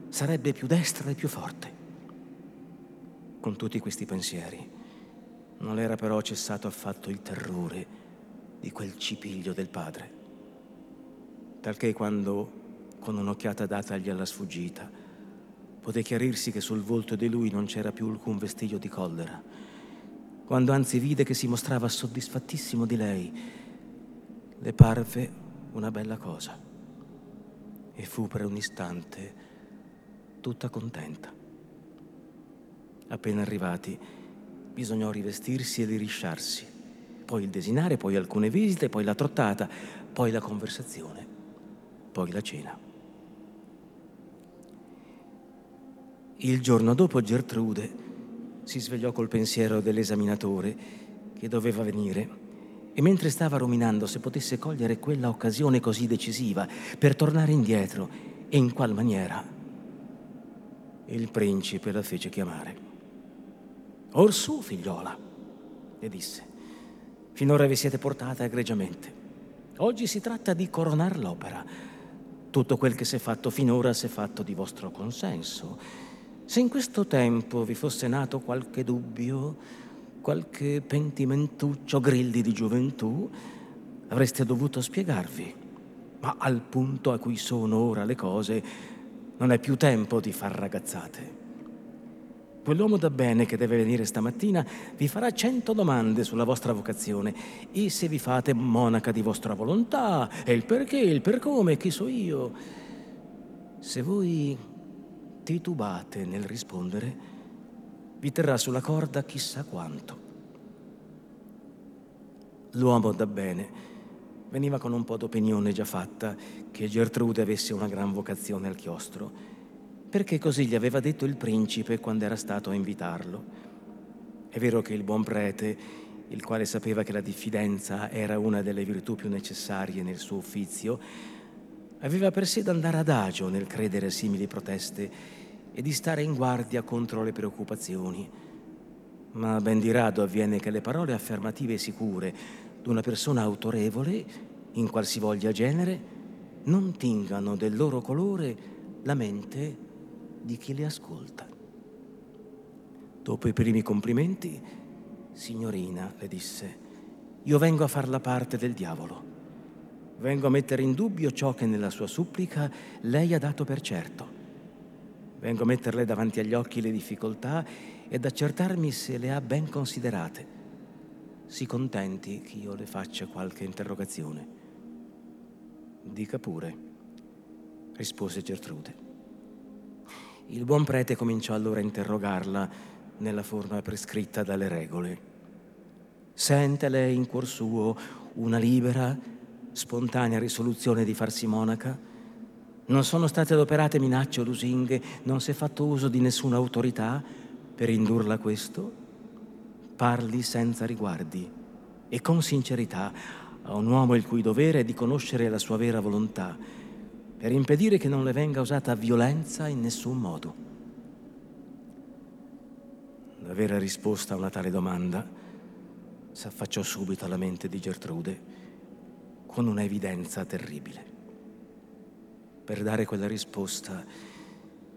sarebbe più destra e più forte con tutti questi pensieri. Non era però cessato affatto il terrore di quel cipiglio del padre. Talché quando, con un'occhiata datagli alla sfuggita, poté chiarirsi che sul volto di lui non c'era più alcun vestiglio di collera, quando anzi vide che si mostrava soddisfattissimo di lei, le parve una bella cosa e fu per un istante tutta contenta. Appena arrivati, bisognò rivestirsi e ririsciarsi. Poi il desinare, poi alcune visite, poi la trottata, poi la conversazione, poi la cena. Il giorno dopo Gertrude si svegliò col pensiero dell'esaminatore che doveva venire e mentre stava ruminando se potesse cogliere quella occasione così decisiva per tornare indietro e in qual maniera, il principe la fece chiamare. Orsù, figliola, le disse, finora vi siete portata egregiamente. Oggi si tratta di coronar l'opera. Tutto quel che si è fatto finora si è fatto di vostro consenso. Se in questo tempo vi fosse nato qualche dubbio, qualche pentimentuccio, grilli di gioventù, avreste dovuto spiegarvi. Ma al punto a cui sono ora le cose, non è più tempo di far ragazzate. Quell'uomo da bene che deve venire stamattina vi farà cento domande sulla vostra vocazione e se vi fate monaca di vostra volontà e il perché, il per come, chi so io. Se voi titubate nel rispondere, vi terrà sulla corda chissà quanto. L'uomo da bene veniva con un po' d'opinione già fatta che Gertrude avesse una gran vocazione al chiostro perché così gli aveva detto il principe quando era stato a invitarlo. È vero che il buon prete, il quale sapeva che la diffidenza era una delle virtù più necessarie nel suo uffizio, aveva per sé da andare adagio nel credere a simili proteste e di stare in guardia contro le preoccupazioni. Ma ben di rado avviene che le parole affermative e sicure d'una persona autorevole, in qualsivoglia genere, non tingano del loro colore la mente di chi le ascolta. Dopo i primi complimenti, signorina, le disse, io vengo a far la parte del diavolo. Vengo a mettere in dubbio ciò che nella sua supplica lei ha dato per certo. Vengo a metterle davanti agli occhi le difficoltà ed accertarmi se le ha ben considerate. Si contenti che io le faccia qualche interrogazione. Dica pure, rispose Gertrude. Il buon prete cominciò allora a interrogarla nella forma prescritta dalle regole. Sente lei in cuor suo una libera, spontanea risoluzione di farsi monaca? Non sono state adoperate minacce o lusinghe, non si è fatto uso di nessuna autorità per indurla a questo? Parli senza riguardi e con sincerità a un uomo il cui dovere è di conoscere la sua vera volontà, per impedire che non le venga usata violenza in nessun modo. La vera risposta a una tale domanda s'affacciò subito alla mente di Gertrude con una evidenza terribile. Per dare quella risposta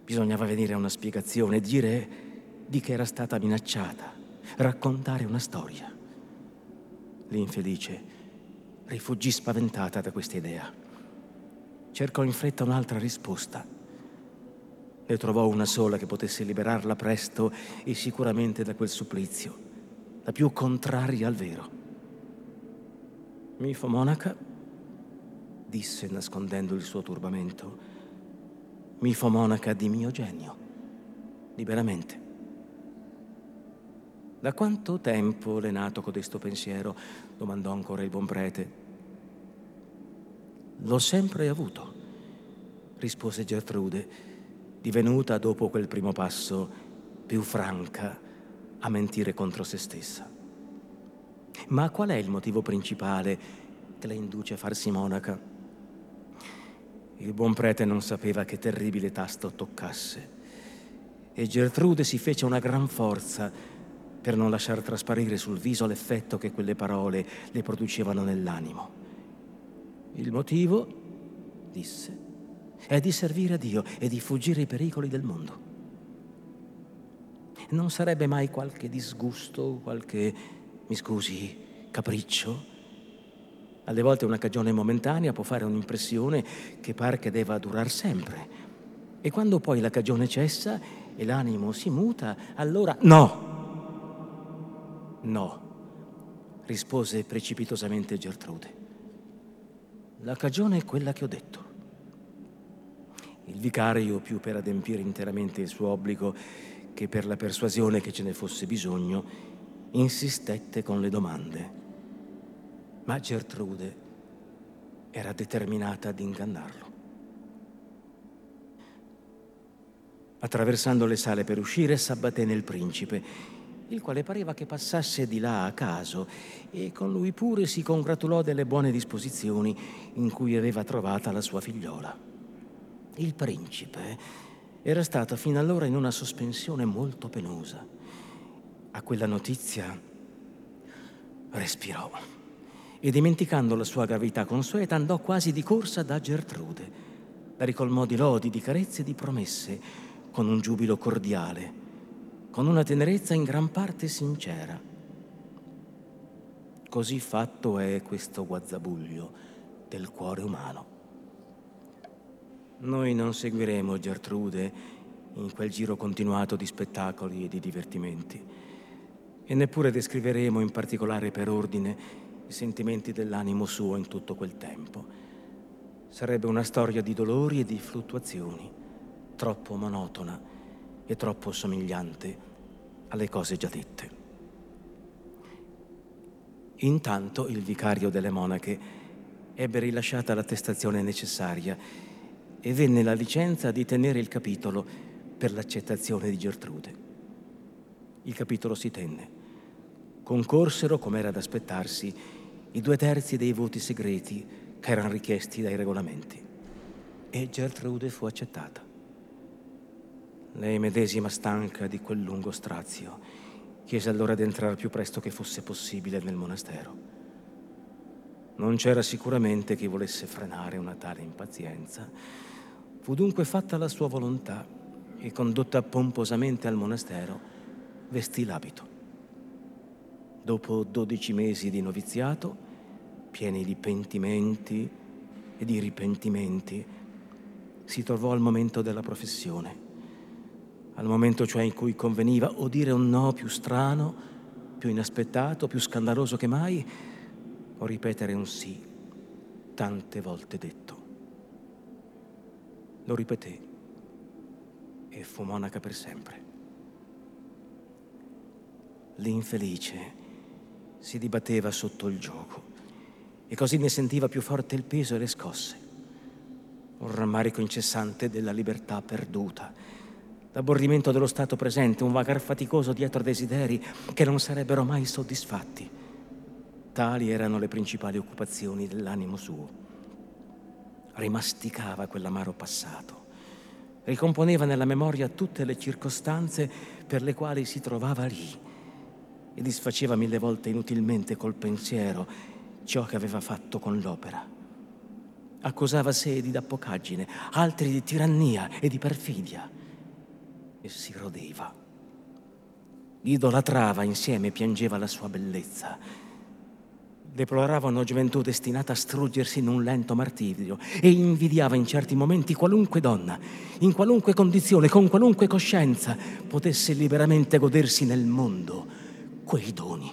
bisognava venire a una spiegazione, dire di che era stata minacciata, raccontare una storia. L'infelice rifuggì spaventata da questa idea. Cercò in fretta un'altra risposta ne trovò una sola che potesse liberarla presto e sicuramente da quel supplizio, la più contraria al vero. Mi fa monaca, disse nascondendo il suo turbamento, mi fa monaca di mio genio, liberamente. Da quanto tempo l'è nato codesto pensiero? domandò ancora il buon prete. L'ho sempre avuto, rispose Gertrude divenuta dopo quel primo passo più franca a mentire contro se stessa. Ma qual è il motivo principale che la induce a farsi monaca? Il buon prete non sapeva che terribile tasto toccasse e Gertrude si fece una gran forza per non lasciar trasparire sul viso l'effetto che quelle parole le producevano nell'animo. Il motivo, disse, è di servire a Dio e di fuggire i pericoli del mondo. Non sarebbe mai qualche disgusto, qualche, mi scusi, capriccio? Alle volte una cagione momentanea può fare un'impressione che par che deva durar sempre. E quando poi la cagione cessa e l'animo si muta, allora no! No, rispose precipitosamente Gertrude. La cagione è quella che ho detto. Il vicario, più per adempiere interamente il suo obbligo che per la persuasione che ce ne fosse bisogno, insistette con le domande. Ma Gertrude era determinata ad ingannarlo. Attraversando le sale per uscire, s'abbatté nel principe, il quale pareva che passasse di là a caso e con lui pure si congratulò delle buone disposizioni in cui aveva trovata la sua figliola. Il principe era stato fino allora in una sospensione molto penosa. A quella notizia respirò e dimenticando la sua gravità consueta andò quasi di corsa da Gertrude. La ricolmò di lodi, di carezze e di promesse con un giubilo cordiale, con una tenerezza in gran parte sincera. Così fatto è questo guazzabuglio del cuore umano. Noi non seguiremo Gertrude in quel giro continuato di spettacoli e di divertimenti e neppure descriveremo in particolare per ordine i sentimenti dell'animo suo in tutto quel tempo. Sarebbe una storia di dolori e di fluttuazioni, troppo monotona e troppo somigliante alle cose già dette. Intanto il vicario delle monache ebbe rilasciata l'attestazione necessaria e venne la licenza di tenere il capitolo per l'accettazione di Gertrude. Il capitolo si tenne. Concorsero, come era da aspettarsi, i due terzi dei voti segreti che erano richiesti dai regolamenti. E Gertrude fu accettata. Lei medesima stanca di quel lungo strazio, chiese allora di entrare più presto che fosse possibile nel monastero. Non c'era sicuramente chi volesse frenare una tale impazienza. Fu dunque fatta la sua volontà e condotta pomposamente al monastero, vestì l'abito. Dopo dodici mesi di noviziato, pieni di pentimenti e di ripentimenti, si trovò al momento della professione, al momento cioè in cui conveniva o dire un no più strano, più inaspettato, più scandaloso che mai, o ripetere un sì tante volte detto. Lo ripeté e fu monaca per sempre. L'infelice si dibatteva sotto il gioco e così ne sentiva più forte il peso e le scosse. Un rammarico incessante della libertà perduta, l'aborrimento dello stato presente, un vagar faticoso dietro desideri che non sarebbero mai soddisfatti Tali erano le principali occupazioni dell'animo suo. Rimasticava quell'amaro passato, ricomponeva nella memoria tutte le circostanze per le quali si trovava lì e disfaceva mille volte inutilmente col pensiero ciò che aveva fatto con l'opera. Accusava sé di dappocaggine, altri di tirannia e di perfidia e si rodeva. Idolatrava insieme, piangeva la sua bellezza Deplorava una gioventù destinata a struggersi in un lento martirio e invidiava in certi momenti qualunque donna, in qualunque condizione, con qualunque coscienza, potesse liberamente godersi nel mondo quei doni.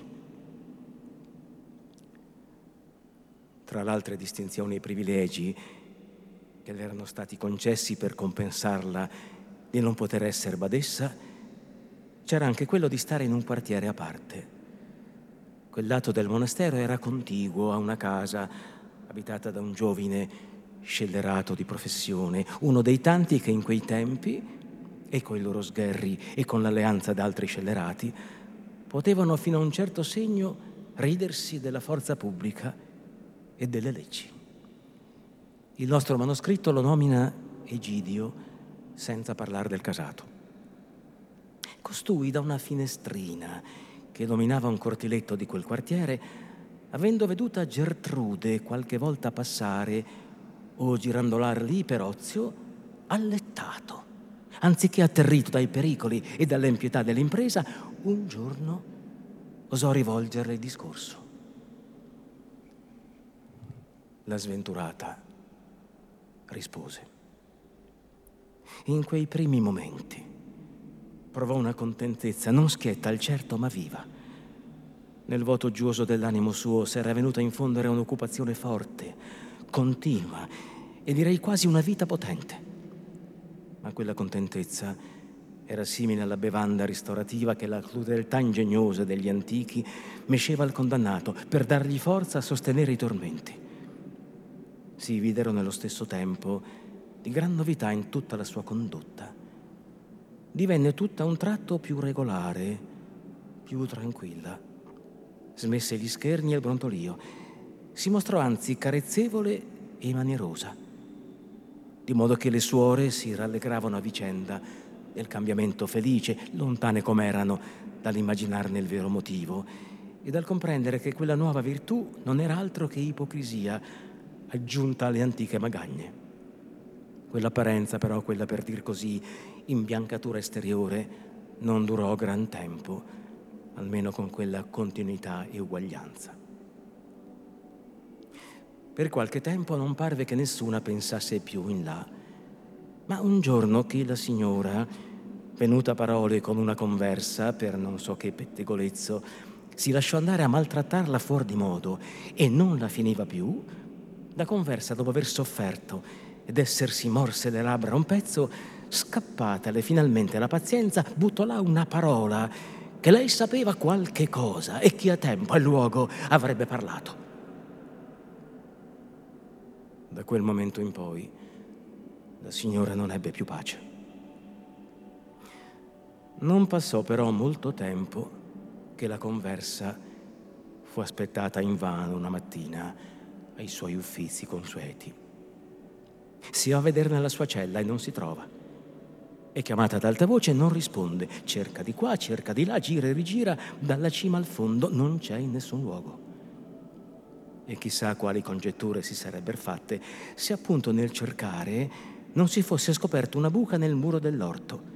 Tra le altre distinzioni e privilegi che le erano stati concessi per compensarla di non poter essere badessa, c'era anche quello di stare in un quartiere a parte Quel lato del monastero era contiguo a una casa abitata da un giovine scellerato di professione, uno dei tanti che in quei tempi, e coi loro sgherri e con l'alleanza d'altri scellerati, potevano fino a un certo segno ridersi della forza pubblica e delle leggi. Il nostro manoscritto lo nomina Egidio senza parlare del casato. Costui da una finestrina che dominava un cortiletto di quel quartiere, avendo veduta Gertrude qualche volta passare o girandolar lì per ozio, allettato, anziché atterrito dai pericoli e dall'impietà dell'impresa, un giorno osò rivolgerle il discorso. La sventurata rispose. In quei primi momenti provò una contentezza non schietta al certo ma viva. Nel vuoto giuoso dell'animo suo s'era venuta a infondere un'occupazione forte, continua e direi quasi una vita potente. Ma quella contentezza era simile alla bevanda ristorativa che la crudeltà ingegnosa degli antichi mesceva al condannato per dargli forza a sostenere i tormenti. Si videro nello stesso tempo di gran novità in tutta la sua condotta divenne tutta un tratto più regolare, più tranquilla. Smesse gli scherni e il brontolio. Si mostrò anzi carezzevole e manierosa, di modo che le suore si rallegravano a vicenda del cambiamento felice, lontane com'erano dall'immaginarne il vero motivo e dal comprendere che quella nuova virtù non era altro che ipocrisia aggiunta alle antiche magagne. Quell'apparenza però, quella per dir così, imbiancatura esteriore, non durò gran tempo, almeno con quella continuità e uguaglianza. Per qualche tempo non parve che nessuna pensasse più in là, ma un giorno che la signora, venuta a parole con una conversa per non so che pettegolezzo, si lasciò andare a maltrattarla fuori di modo e non la finiva più, la conversa, dopo aver sofferto ed essersi morse le labbra un pezzo, scappatale finalmente la pazienza, buttò là una parola che lei sapeva qualche cosa e che a tempo e luogo avrebbe parlato. Da quel momento in poi la signora non ebbe più pace. Non passò però molto tempo che la conversa fu aspettata invano una mattina ai suoi uffizi consueti. Si va a vedere nella sua cella e non si trova. È chiamata ad alta voce e non risponde. Cerca di qua, cerca di là, gira e rigira, dalla cima al fondo non c'è in nessun luogo. E chissà quali congetture si sarebbero fatte se appunto nel cercare non si fosse scoperto una buca nel muro dell'orto.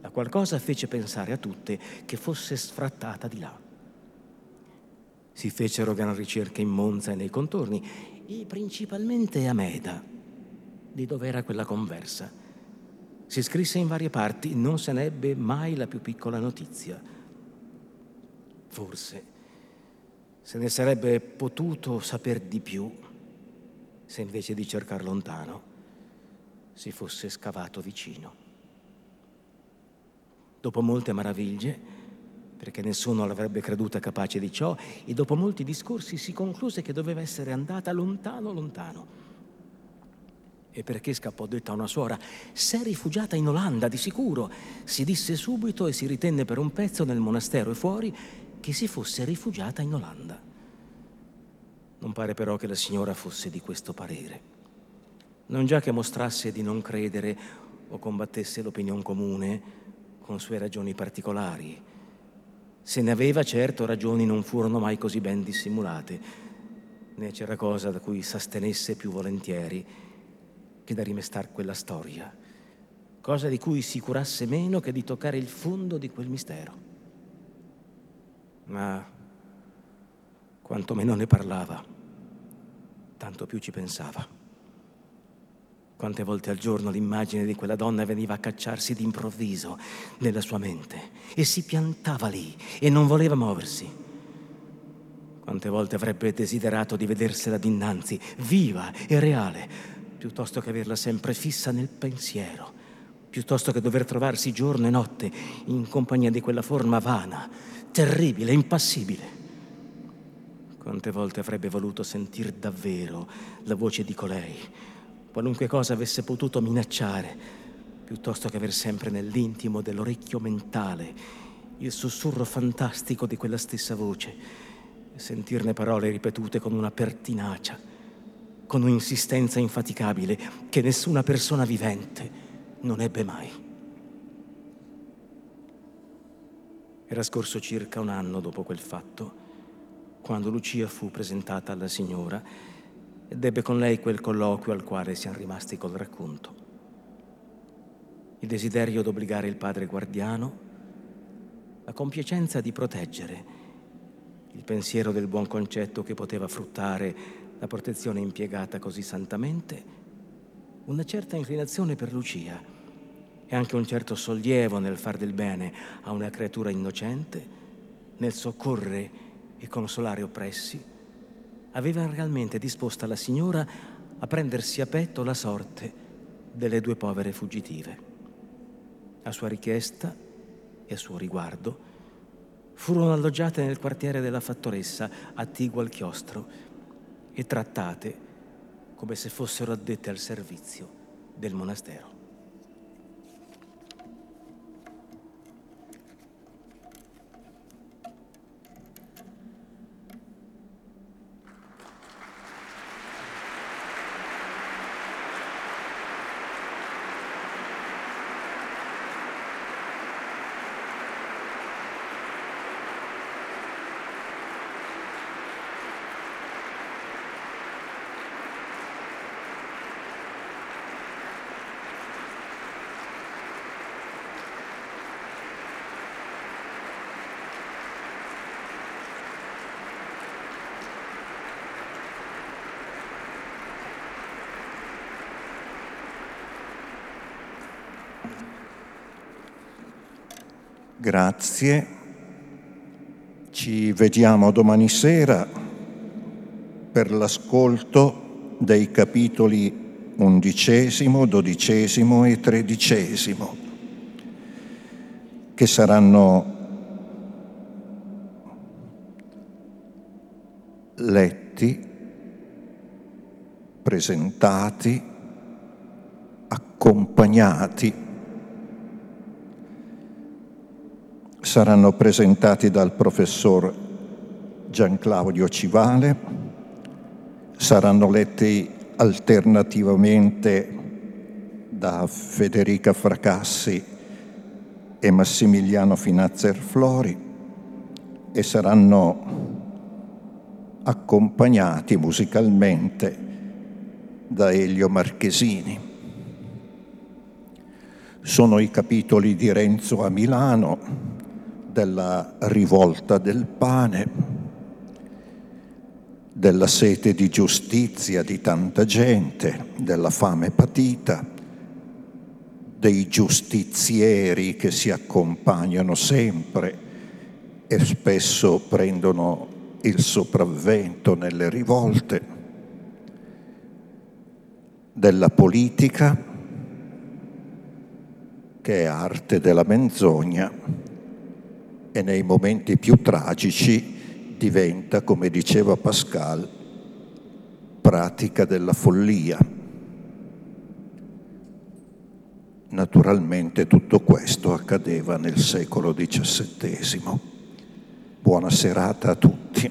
La qualcosa fece pensare a tutte che fosse sfrattata di là. Si fecero gran ricerche in Monza e nei contorni, e principalmente a Meda, di dove era quella conversa. Si scrisse in varie parti, non se ne ebbe mai la più piccola notizia. Forse se ne sarebbe potuto saper di più se invece di cercare lontano si fosse scavato vicino. Dopo molte meraviglie, perché nessuno l'avrebbe creduta capace di ciò, e dopo molti discorsi si concluse che doveva essere andata lontano, lontano. E perché scappò detta a una suora, s'è rifugiata in Olanda, di sicuro. Si disse subito e si ritenne per un pezzo nel monastero e fuori che si fosse rifugiata in Olanda. Non pare però che la signora fosse di questo parere non già che mostrasse di non credere o combattesse l'opinione comune con sue ragioni particolari. Se ne aveva certo ragioni non furono mai così ben dissimulate, né c'era cosa da cui s'astenesse più volentieri che da rimestar quella storia, cosa di cui si curasse meno che di toccare il fondo di quel mistero. Ma quanto meno ne parlava, tanto più ci pensava. Quante volte al giorno l'immagine di quella donna veniva a cacciarsi d'improvviso nella sua mente e si piantava lì e non voleva muoversi. Quante volte avrebbe desiderato di vedersela dinanzi, viva e reale, piuttosto che averla sempre fissa nel pensiero, piuttosto che dover trovarsi giorno e notte in compagnia di quella forma vana, terribile, impassibile. Quante volte avrebbe voluto sentir davvero la voce di colei qualunque cosa avesse potuto minacciare, piuttosto che aver sempre nell'intimo dell'orecchio mentale il sussurro fantastico di quella stessa voce e sentirne parole ripetute con una pertinacia, con un'insistenza infaticabile che nessuna persona vivente non ebbe mai. Era scorso circa un anno dopo quel fatto, quando Lucia fu presentata alla signora ed ebbe con lei quel colloquio al quale siamo rimasti col racconto. Il desiderio d'obbligare il padre guardiano, la compiacenza di proteggere, il pensiero del buon concetto che poteva fruttare la protezione impiegata così santamente, una certa inclinazione per Lucia e anche un certo sollievo nel far del bene a una creatura innocente, nel soccorrere e consolare oppressi, aveva realmente disposta la signora a prendersi a petto la sorte delle due povere fuggitive. A sua richiesta e a suo riguardo furono alloggiate nel quartiere della fattoressa, attiguo al chiostro, e trattate come se fossero addette al servizio del monastero. Grazie. Ci vediamo domani sera per l'ascolto dei capitoli undicesimo, dodicesimo e tredicesimo, che saranno letti, presentati, accompagnati, saranno presentati dal professor Gian Claudio Civale, saranno letti alternativamente da Federica Fracassi e Massimiliano Finazzer Flori e saranno accompagnati musicalmente da Elio Marchesini. Sono i capitoli di Renzo a Milano, della rivolta del pane, della sete di giustizia di tanta gente, della fame patita, dei giustizieri che si accompagnano sempre e spesso prendono il sopravvento nelle rivolte della politica, che è arte della menzogna, e nei momenti più tragici diventa, come diceva Pascal, pratica della follia. Naturalmente tutto questo accadeva nel secolo XVII. Buona serata a tutti.